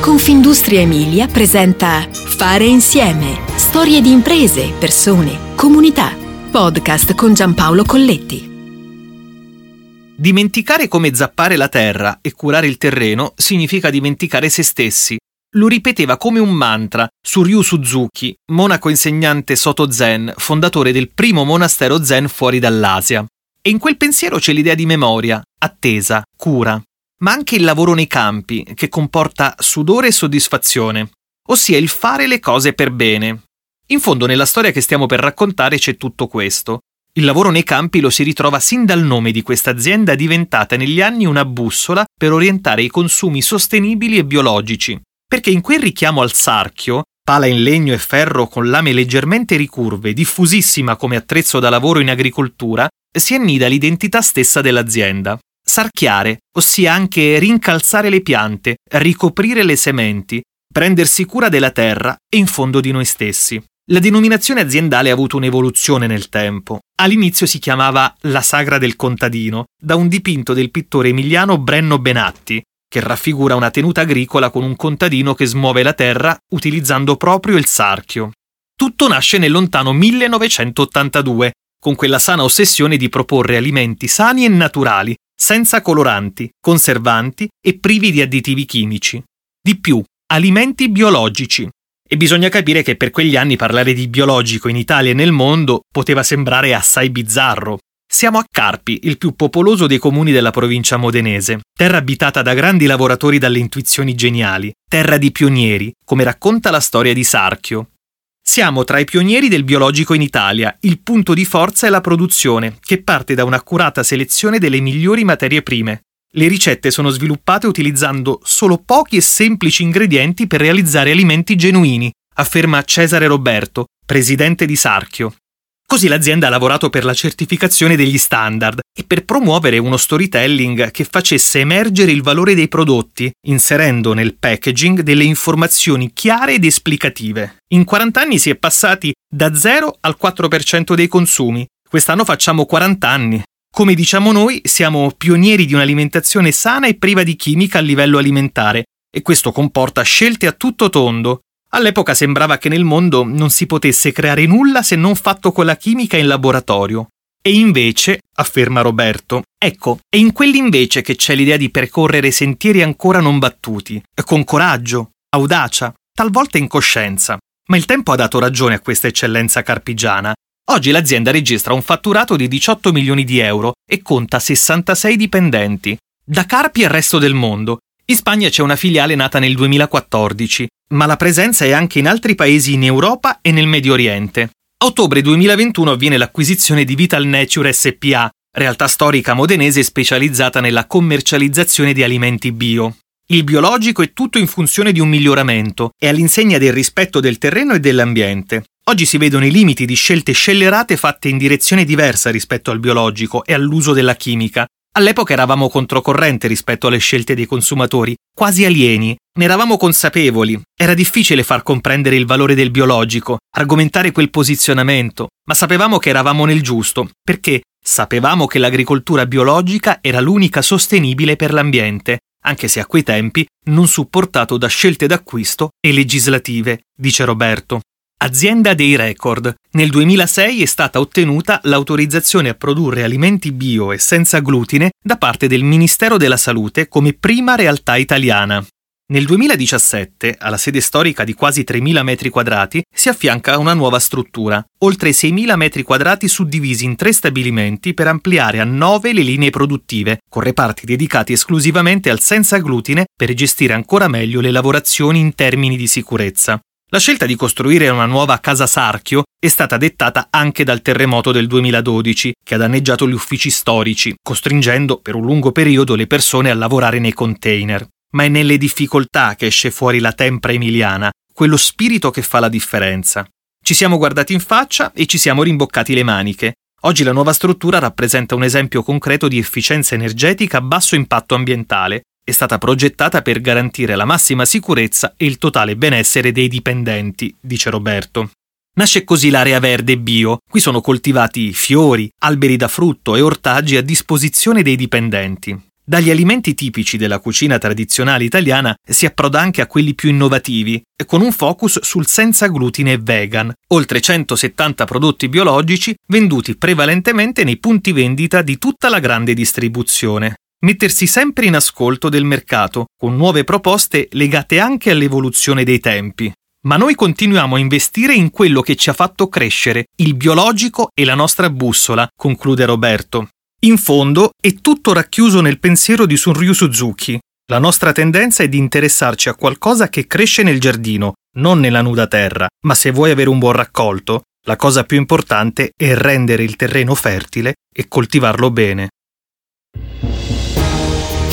Confindustria Emilia presenta Fare insieme. Storie di imprese, persone, comunità. Podcast con Giampaolo Colletti. Dimenticare come zappare la terra e curare il terreno significa dimenticare se stessi. Lo ripeteva come un mantra Suryu Suzuki, monaco insegnante Soto Zen, fondatore del primo monastero Zen fuori dall'Asia. E in quel pensiero c'è l'idea di memoria, attesa, cura, ma anche il lavoro nei campi, che comporta sudore e soddisfazione, ossia il fare le cose per bene. In fondo nella storia che stiamo per raccontare c'è tutto questo. Il lavoro nei campi lo si ritrova sin dal nome di questa azienda diventata negli anni una bussola per orientare i consumi sostenibili e biologici, perché in quel richiamo al sarchio, pala in legno e ferro con lame leggermente ricurve, diffusissima come attrezzo da lavoro in agricoltura, si annida l'identità stessa dell'azienda. Sarchiare, ossia anche rincalzare le piante, ricoprire le sementi, prendersi cura della terra e in fondo di noi stessi. La denominazione aziendale ha avuto un'evoluzione nel tempo. All'inizio si chiamava La Sagra del Contadino, da un dipinto del pittore emiliano Brenno Benatti, che raffigura una tenuta agricola con un contadino che smuove la terra utilizzando proprio il sarchio. Tutto nasce nel lontano 1982, con quella sana ossessione di proporre alimenti sani e naturali, senza coloranti, conservanti e privi di additivi chimici. Di più, alimenti biologici. E bisogna capire che per quegli anni parlare di biologico in Italia e nel mondo poteva sembrare assai bizzarro. Siamo a Carpi, il più popoloso dei comuni della provincia modenese, terra abitata da grandi lavoratori dalle intuizioni geniali, terra di pionieri, come racconta la storia di Sarchio, siamo tra i pionieri del biologico in Italia. Il punto di forza è la produzione, che parte da un'accurata selezione delle migliori materie prime. Le ricette sono sviluppate utilizzando solo pochi e semplici ingredienti per realizzare alimenti genuini, afferma Cesare Roberto, presidente di Sarchio. Così l'azienda ha lavorato per la certificazione degli standard e per promuovere uno storytelling che facesse emergere il valore dei prodotti, inserendo nel packaging delle informazioni chiare ed esplicative. In 40 anni si è passati da 0 al 4% dei consumi. Quest'anno facciamo 40 anni. Come diciamo noi, siamo pionieri di un'alimentazione sana e priva di chimica a livello alimentare, e questo comporta scelte a tutto tondo, All'epoca sembrava che nel mondo non si potesse creare nulla se non fatto con la chimica in laboratorio. E invece, afferma Roberto, ecco, è in quell'invece che c'è l'idea di percorrere sentieri ancora non battuti, con coraggio, audacia, talvolta incoscienza. Ma il tempo ha dato ragione a questa eccellenza carpigiana. Oggi l'azienda registra un fatturato di 18 milioni di euro e conta 66 dipendenti, da Carpi al resto del mondo, in Spagna c'è una filiale nata nel 2014, ma la presenza è anche in altri paesi in Europa e nel Medio Oriente. A ottobre 2021 avviene l'acquisizione di Vital Nature SPA, realtà storica modenese specializzata nella commercializzazione di alimenti bio. Il biologico è tutto in funzione di un miglioramento e all'insegna del rispetto del terreno e dell'ambiente. Oggi si vedono i limiti di scelte scellerate fatte in direzione diversa rispetto al biologico e all'uso della chimica, All'epoca eravamo controcorrente rispetto alle scelte dei consumatori, quasi alieni, ne eravamo consapevoli, era difficile far comprendere il valore del biologico, argomentare quel posizionamento, ma sapevamo che eravamo nel giusto, perché sapevamo che l'agricoltura biologica era l'unica sostenibile per l'ambiente, anche se a quei tempi non supportato da scelte d'acquisto e legislative, dice Roberto. Azienda dei record. Nel 2006 è stata ottenuta l'autorizzazione a produrre alimenti bio e senza glutine da parte del Ministero della Salute come prima realtà italiana. Nel 2017, alla sede storica di quasi 3.000 metri quadrati, si affianca una nuova struttura, oltre 6.000 metri quadrati suddivisi in tre stabilimenti per ampliare a 9 le linee produttive, con reparti dedicati esclusivamente al senza glutine per gestire ancora meglio le lavorazioni in termini di sicurezza. La scelta di costruire una nuova casa Sarchio è stata dettata anche dal terremoto del 2012, che ha danneggiato gli uffici storici, costringendo per un lungo periodo le persone a lavorare nei container. Ma è nelle difficoltà che esce fuori la tempra emiliana, quello spirito che fa la differenza. Ci siamo guardati in faccia e ci siamo rimboccati le maniche. Oggi la nuova struttura rappresenta un esempio concreto di efficienza energetica a basso impatto ambientale, è stata progettata per garantire la massima sicurezza e il totale benessere dei dipendenti, dice Roberto. Nasce così l'area verde bio. Qui sono coltivati fiori, alberi da frutto e ortaggi a disposizione dei dipendenti. Dagli alimenti tipici della cucina tradizionale italiana si approda anche a quelli più innovativi, con un focus sul senza glutine vegan, oltre 170 prodotti biologici venduti prevalentemente nei punti vendita di tutta la grande distribuzione. Mettersi sempre in ascolto del mercato, con nuove proposte legate anche all'evoluzione dei tempi. Ma noi continuiamo a investire in quello che ci ha fatto crescere, il biologico e la nostra bussola, conclude Roberto. In fondo è tutto racchiuso nel pensiero di Sunryu Suzuki. La nostra tendenza è di interessarci a qualcosa che cresce nel giardino, non nella nuda terra, ma se vuoi avere un buon raccolto, la cosa più importante è rendere il terreno fertile e coltivarlo bene.